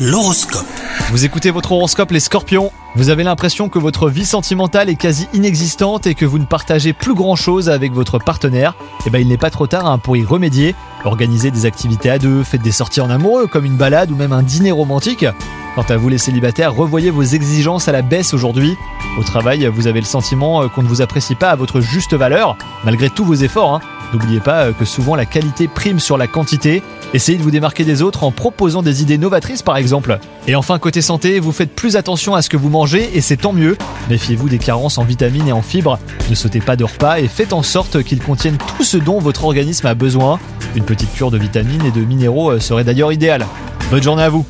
L'horoscope. Vous écoutez votre horoscope les scorpions Vous avez l'impression que votre vie sentimentale est quasi inexistante et que vous ne partagez plus grand chose avec votre partenaire Eh ben il n'est pas trop tard hein, pour y remédier. Organisez des activités à deux, faites des sorties en amoureux comme une balade ou même un dîner romantique. Quant à vous les célibataires, revoyez vos exigences à la baisse aujourd'hui. Au travail, vous avez le sentiment euh, qu'on ne vous apprécie pas à votre juste valeur, malgré tous vos efforts. hein. N'oubliez pas euh, que souvent la qualité prime sur la quantité. Essayez de vous démarquer des autres en proposant des idées novatrices par exemple. Et enfin côté santé, vous faites plus attention à ce que vous mangez et c'est tant mieux. Méfiez-vous des carences en vitamines et en fibres. Ne sautez pas de repas et faites en sorte qu'ils contiennent tout ce dont votre organisme a besoin. Une petite cure de vitamines et de minéraux euh, serait d'ailleurs idéale. Bonne journée à vous